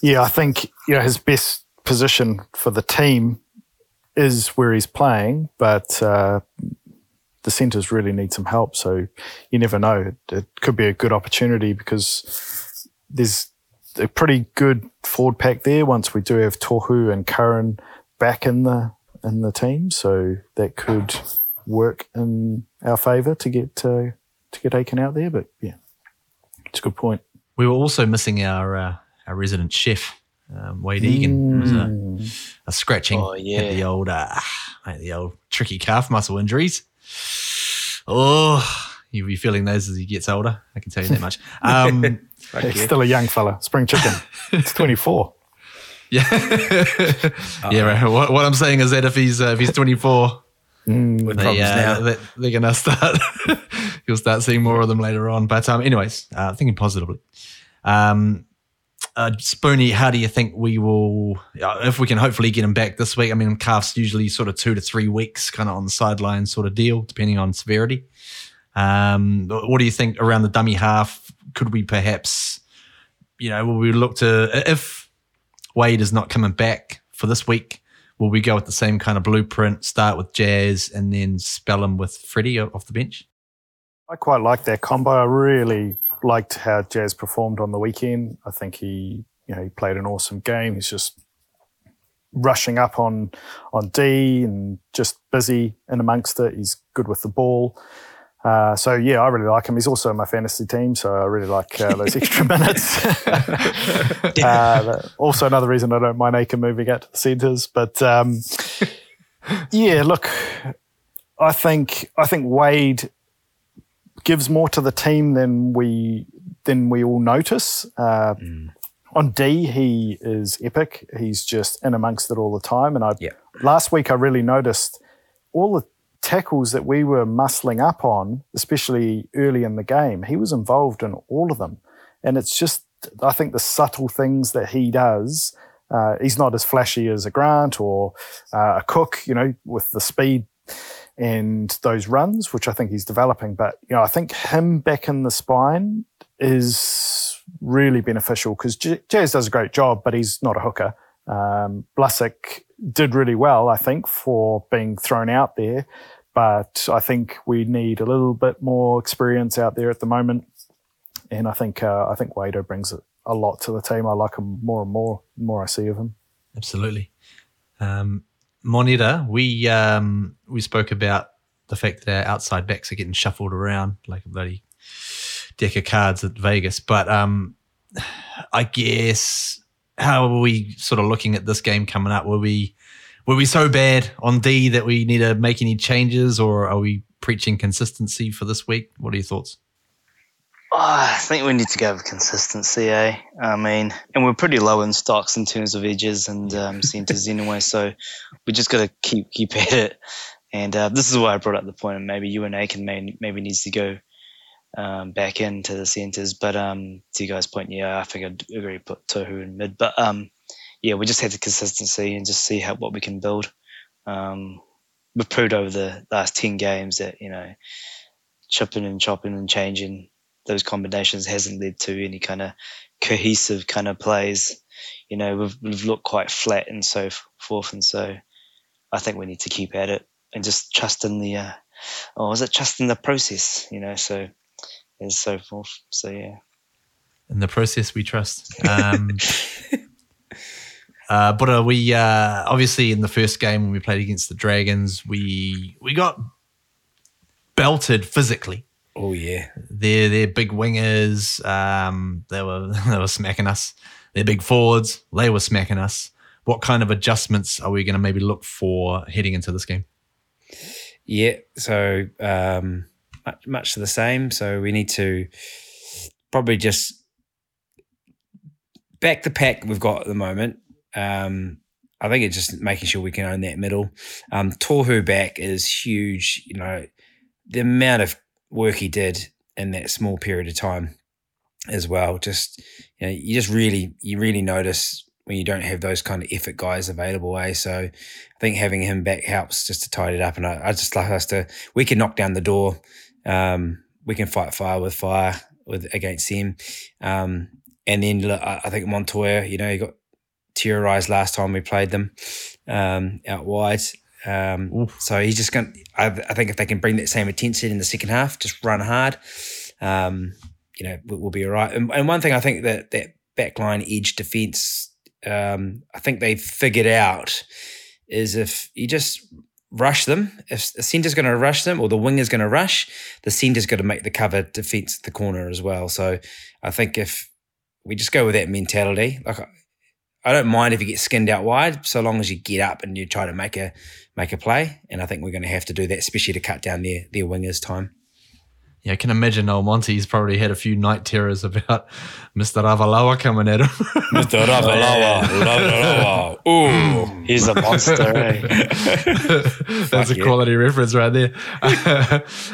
yeah, I think you know his best position for the team is where he's playing, but uh, the centres really need some help. So you never know; it, it could be a good opportunity because there's a pretty good forward pack there. Once we do have Tohu and Curran back in the in the team, so that could work in our favour to get uh, to get Aitken out there. But yeah, it's a good point. We were also missing our uh, our resident chef, um, Wade Egan. It was a, Mm. a scratching Oh, yeah. at the old uh, mate, the old tricky calf muscle injuries. Oh, you'll be feeling those as he gets older. I can tell you that much. Um, He's still a young fella. Spring chicken. It's 24. yeah, yeah. Right. What, what I'm saying is that if he's uh, if he's 24, Mm. with they, problems uh, now. they, they're gonna start. you'll start seeing more of them later on. But um, anyways, uh, thinking positively. Um, uh, Spoony, how do you think we will, uh, if we can hopefully get him back this week? I mean, calf's usually sort of two to three weeks, kind of on the sideline sort of deal, depending on severity. Um, what do you think around the dummy half? Could we perhaps, you know, will we look to if Wade is not coming back for this week? Will we go with the same kind of blueprint? Start with Jazz and then spell him with Freddie off the bench. I quite like that combo. I really liked how Jazz performed on the weekend. I think he, you know, he played an awesome game. He's just rushing up on on D and just busy in amongst it. He's good with the ball. Uh, so yeah, I really like him. He's also in my fantasy team, so I really like uh, those extra minutes. uh, also, another reason I don't mind Aitken moving out to the centres. But um, yeah, look, I think I think Wade gives more to the team than we than we all notice. Uh, On D, he is epic. He's just in amongst it all the time. And I last week I really noticed all the tackles that we were muscling up on, especially early in the game. He was involved in all of them, and it's just I think the subtle things that he does. Uh, he's not as flashy as a Grant or uh, a Cook, you know, with the speed and those runs, which I think he's developing. But you know, I think him back in the spine is really beneficial because J- Jazz does a great job, but he's not a hooker. Um, Blusick did really well, I think, for being thrown out there. But I think we need a little bit more experience out there at the moment. And I think uh, I think Wado brings a, lot to the team. I like him more and more. The more I see of him. Absolutely. Um, Monita, we um, we spoke about the fact that our outside backs are getting shuffled around like a bloody deck of cards at Vegas. But um, I guess how are we sort of looking at this game coming up? Were we were we so bad on D that we need to make any changes, or are we preaching consistency for this week? What are your thoughts? Oh, I think we need to go with consistency, eh? I mean, and we're pretty low in stocks in terms of edges and um, centers anyway, so we just got to keep keep at it. And uh, this is why I brought up the point, and maybe Euan Aitken may, maybe needs to go um, back into the centers. But um, to you guys' point, yeah, I think I'd agree put Tohu in mid. But um, yeah, we just have the consistency and just see how what we can build. Um, we've proved over the last ten games that you know chipping and chopping and changing those combinations hasn't led to any kind of cohesive kind of plays. You know, we've, we've looked quite flat and so forth. And so I think we need to keep at it and just trust in the, uh, oh, is it trust in the process? You know, so and so forth. So yeah. in the process we trust. Um, uh, but uh, we uh, obviously in the first game when we played against the Dragons, we we got belted physically. Oh yeah. They're they're big wingers. Um, they were they were smacking us. They're big forwards. They were smacking us. What kind of adjustments are we going to maybe look for heading into this game? Yeah, so um, much, much the same. So we need to probably just back the pack we've got at the moment. Um, I think it's just making sure we can own that middle. Um, Tohu back is huge. You know, the amount of work he did in that small period of time as well. Just you know, you just really you really notice when you don't have those kind of effort guys available. Eh? So I think having him back helps just to tidy it up. And I, I just like us to we can knock down the door. Um, we can fight fire with fire with against him. Um, and then I think Montoya, you know, he got terrorized last time we played them um, out wide. Um, so he's just going. to I think if they can bring that same intensity in the second half, just run hard, um, you know, we'll, we'll be all right. And, and one thing I think that that backline edge defense, um, I think they've figured out is if you just rush them, if the center's going to rush them or the wing is going to rush, the center's going to make the cover defense the corner as well. So I think if we just go with that mentality, like I- I don't mind if you get skinned out wide, so long as you get up and you try to make a make a play. And I think we're going to have to do that, especially to cut down their their wingers' time. Yeah, I can imagine old Monty's probably had a few night terrors about Mr. Ravalawa coming at him. Mr. Ravalawa, Ooh. He's a monster, eh? That's a yeah. quality reference right there.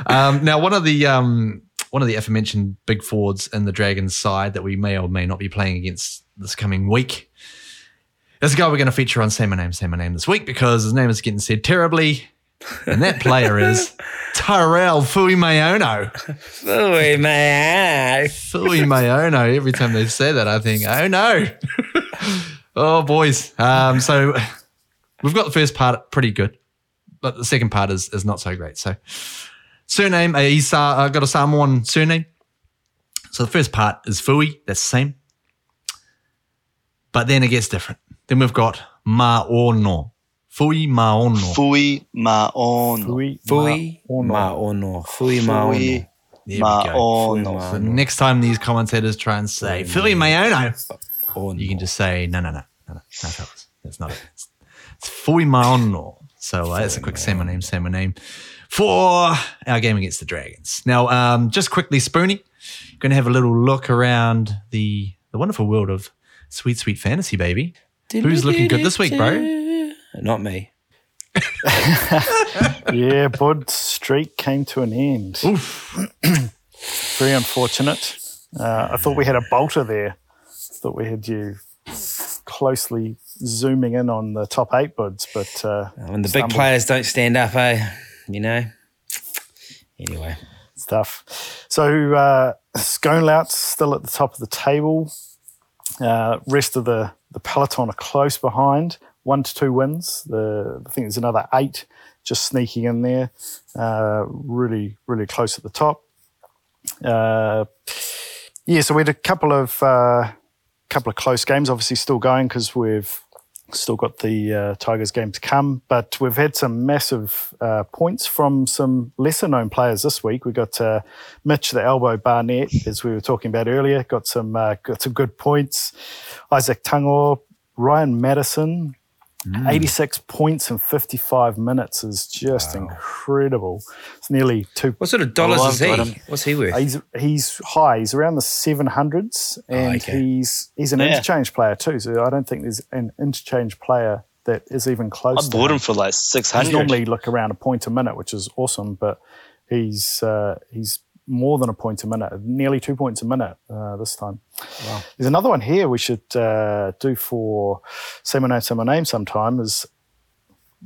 um, now, one of the um, one of the aforementioned big forwards in the Dragons side that we may or may not be playing against this coming week is a guy we're going to feature on Say My Name, Say My Name this week because his name is getting said terribly. And that player is Tyrell Fui Mayono. Ooh, man. Fui Mayono. Every time they say that, I think, oh no. oh, boys. Um, so we've got the first part pretty good, but the second part is, is not so great. So, surname, uh, he's uh, got a Samoan surname. So, the first part is Fui, that's the same. But then it gets different. Then we've got Maono. Fui Maono. Fui maono. Fui, Fui ma- ma ono. Fui ma ono. Fui There we go. maono. So next time these commentators try and say Fui Maono, Ono. you can just say no, no, no, no, no, no, fellas, that's not it. It's, it's Fui Maono. So uh, that's a quick say my name, say my name. for our game against the Dragons. Now, um, just quickly, Spoonie, going to have a little look around the the wonderful world of sweet, sweet fantasy, baby. Who's looking good this week, bro? Not me. yeah, Bud's streak came to an end. Oof. Very unfortunate. Uh, I thought we had a bolter there. I thought we had you closely zooming in on the top eight buds, but uh, When the big players don't stand up, eh? You know? Anyway. It's tough. So uh, Sconelout's still at the top of the table. Uh, rest of the, the peloton are close behind. One to two wins. The I think there's another eight just sneaking in there. Uh, really, really close at the top. Uh, yeah, so we had a couple of uh, couple of close games. Obviously, still going because we've still got the uh, Tigers game to come. But we've had some massive uh, points from some lesser known players this week. We got uh, Mitch the Elbow Barnett, as we were talking about earlier, got some uh, got some good points. Isaac Tangor, Ryan Matterson. 86 points in 55 minutes is just incredible. It's nearly two What sort of dollars Oh, is he? got. What's he worth? He's he's high. He's around the seven hundreds, and okay. he's he's an Yeah. interchange player too. So I don't think there's an interchange player that is even close. I to bought him for like six He's normally look around a point a minute, which is awesome, but he's uh, he's more than a point a minute, nearly two points a minute uh, this time. Wow. There's another one here we should uh, do for say my name, say my name sometime is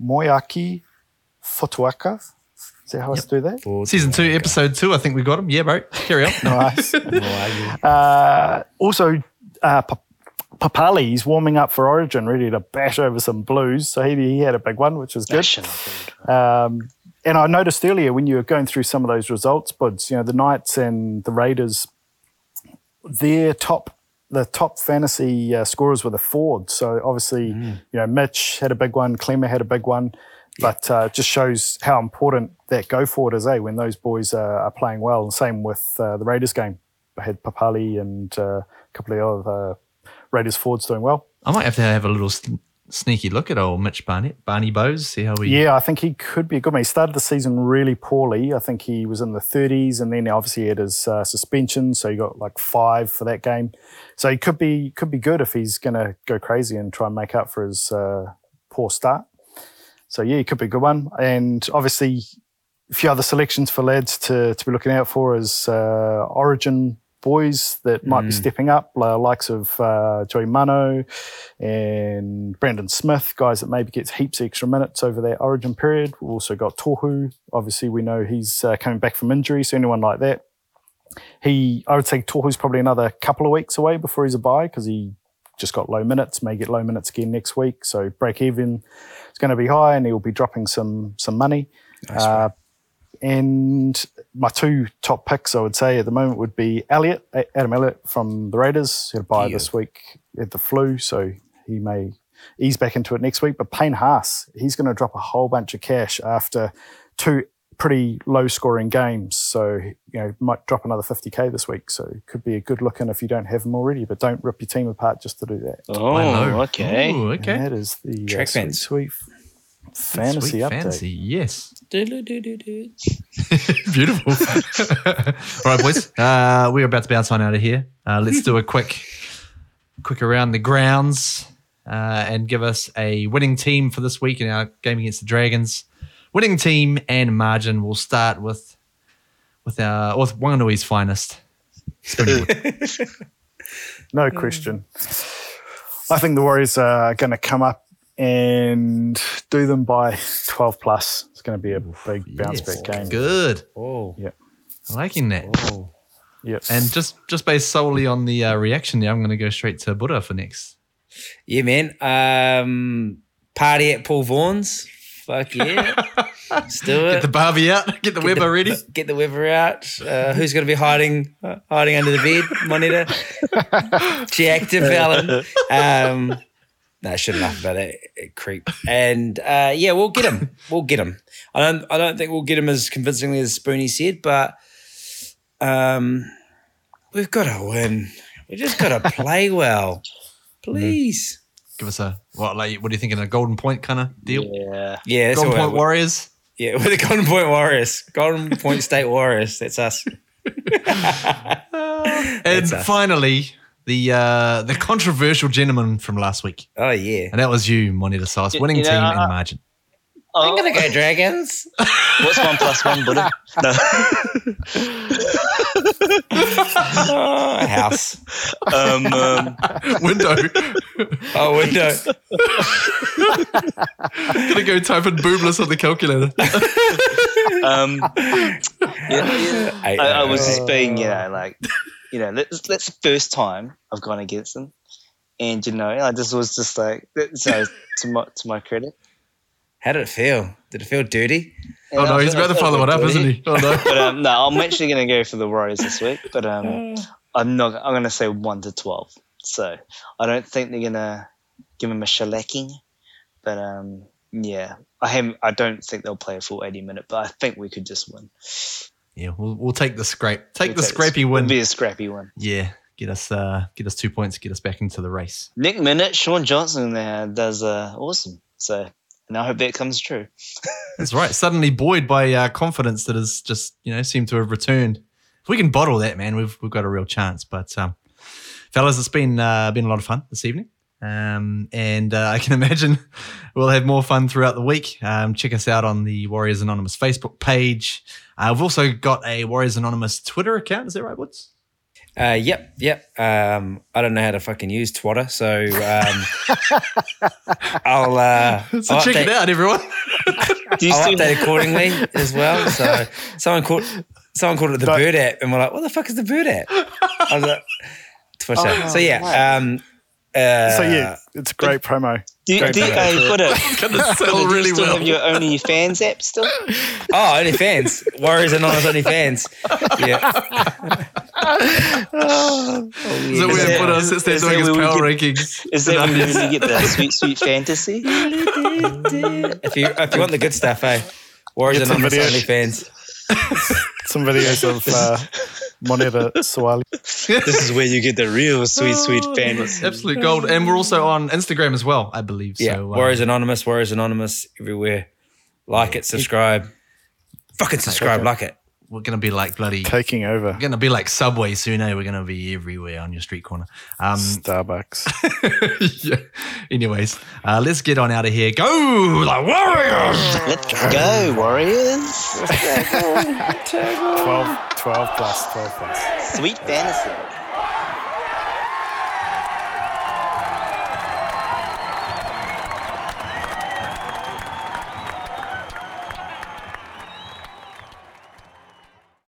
Moeaki Fotuaika. Is that how I do that? Season two, episode two. I think we got him. Yeah, bro. Carry on. Nice. Uh, also, uh, Papalii, he's warming up for Origin, ready to bash over some Blues. So he, he had a big one, which was good. Um, and I noticed earlier when you were going through some of those results, buds, you know, the Knights and the Raiders, their top, the top fantasy uh, scorers were the Fords. So obviously, you know, Mitch had a big one, Clemmer had a big one, but uh, it just shows how important that go forward is, eh, when those boys are, are playing well. And same with uh, the Raiders game. I had Papalii and uh, a couple of other Raiders Fords doing well. I might have to have a little sneaky look at old Mitch Barnett, Barney Bowes, see how he. Yeah, I think he could be a good man. He started the season really poorly. I think he was in the 30s, and then obviously he had his uh, suspension, so he got like five for that game. So he could be could be good if he's going to go crazy and try and make up for his uh, poor start. So yeah, he could be a good one. And obviously, a few other selections for lads to to be looking out for is uh, Origin boys that might be stepping up, likes of uh, Joey Mano and Brandon Smith, guys that maybe gets heaps of extra minutes over that origin period. We've also got Tohu. Obviously, we know he's uh, coming back from injury, so anyone like that. He, I would say Tohu's probably another couple of weeks away before he's a buy because he just got low minutes, may get low minutes again next week. So break even is going to be high and he'll be dropping some some money. Uh, and my two top picks, I would say at the moment, would be Elliott, A- Adam Elliott from the Raiders. He'll buy Yeah. this week at the flu, so he may ease back into it next week. But Payne Haas, he's going to drop a whole bunch of cash after two pretty low scoring games. So, you know, might drop another 50K this week. So it could be a good look in if you don't have him already, but don't rip your team apart just to do that. Oh, I know. okay. And okay. that is the uh, Track sweet, fans. sweet fantasy Sweet update. fantasy, yes. Beautiful. All right, boys. Uh, we're about to bounce on out of here. Uh, let's do a quick, quick around the grounds uh, and give us a winning team for this week in our game against the Dragons. Winning team and margin. We'll start with with our with Wanganui's finest. No question. I think the Warriors are going to come up and do them by 12 plus. It's going to be a big bounce Yes. back game. Good. Oh. Yeah. Liking that. Oh. Yep. And just just based solely on the uh, reaction there, I'm going to go straight to Buddha for next. Yeah, man. Um, party at Paul Vaughan's. Fuck yeah. Let's do it. Get the Barbie out. Get the Get Weber ready. Get the Weber out. Uh, who's going to be hiding uh, hiding under the bed? Monita. Jack de Belin. Um, no, I shouldn't laugh about it. uh, creep. And uh, yeah, we'll get him. We'll get him. I don't. I don't think we'll get him as convincingly as Spoonie said, but um, we've got to win. We just got to play well, please. Give us a what? Like, what are you thinking? A golden point kind of deal? Yeah. Yeah, golden point. Warriors. Yeah, we're the Golden Point Warriors. Golden Point State Warriors. That's us. And That's us. finally, the uh, the controversial gentleman from last week, Oh, yeah. and that was you, Moneta Sauce, Y- winning you know, team I- and margin. Oh, I'm going to go Dragons. what's one plus one, Buddha? No. Oh, house. um, um, Window. Oh, window. I'm gonna go type in boobless on the calculator. um, yeah, yeah. I, I, I was just being, you know, like, you know, that's, that's the first time I've gone against them, and you know, I just was just like, so to my to my credit. How did it feel? Did it feel dirty? oh no, he's about to follow it up, isn't he? Oh no. But um, no, I'm actually going to go for the Warriors this week. But um, I'm not. I'm going to say one to twelve. So I don't think they're going to give him a shellacking. But um, yeah, I have. I don't think they'll play a full 80 minute. But I think we could just win. Yeah, we'll, we'll take the scrape. Take We'll the take- scrappy It'll be a scrappy one. Yeah, get us uh, get us two points, get us back into the race. Nick Minute, Shaun Johnson there does uh, awesome. So and I hope that comes true. That's right. Suddenly buoyed by uh, confidence that has just you know seemed to have returned. If we can bottle that, man, we've we've got a real chance. But um, fellas, it's been uh, been a lot of fun this evening. Um, and uh, I can imagine we'll have more fun throughout the week. Um, check us out on the Warriors Anonymous Facebook page. Uh, we've also got a Warriors Anonymous Twitter account. Is that right, Woods? Uh, yep, yep. Um, I don't know how to fucking use Twitter, so um, I'll, uh, So I'll check it out, everyone. Do you I'll still update accordingly as well. So someone called someone called it the No. Bird app, and we're like, "What the fuck is the Bird app?" I was like, Twitch app. So yeah, right. Uh, so yeah, it's a great promo. do you, Great do you, promo. hey, put it? Gonna sell do you still well. have your OnlyFans app still? Oh, only fans. Warriors Anonymous only fans. Yeah. oh, Is that Is where that- put us? It's is doing his power get- rankings. Is that when you get the sweet, sweet fantasy? if you if you want the good stuff, eh? Warriors Get some Anonymous videos. Only fans. Some videos of uh, Moneta Suaalii. this is where you get the real sweet, sweet fantasy. Absolute gold. And we're also on Instagram as well, I believe. Yeah, So, uh, Warriors Anonymous, Warriors Anonymous everywhere. Like it, subscribe. Fucking subscribe, like it. We're going to be like bloody. Taking over We're going to be like Subway soon, eh? We're going to be everywhere on your street corner. Um, Starbucks. yeah. Anyways, uh, let's get on out of here. Go, the Warriors! Let's go, Warriors. 12, 12 plus, 12 plus. Sweet fantasy.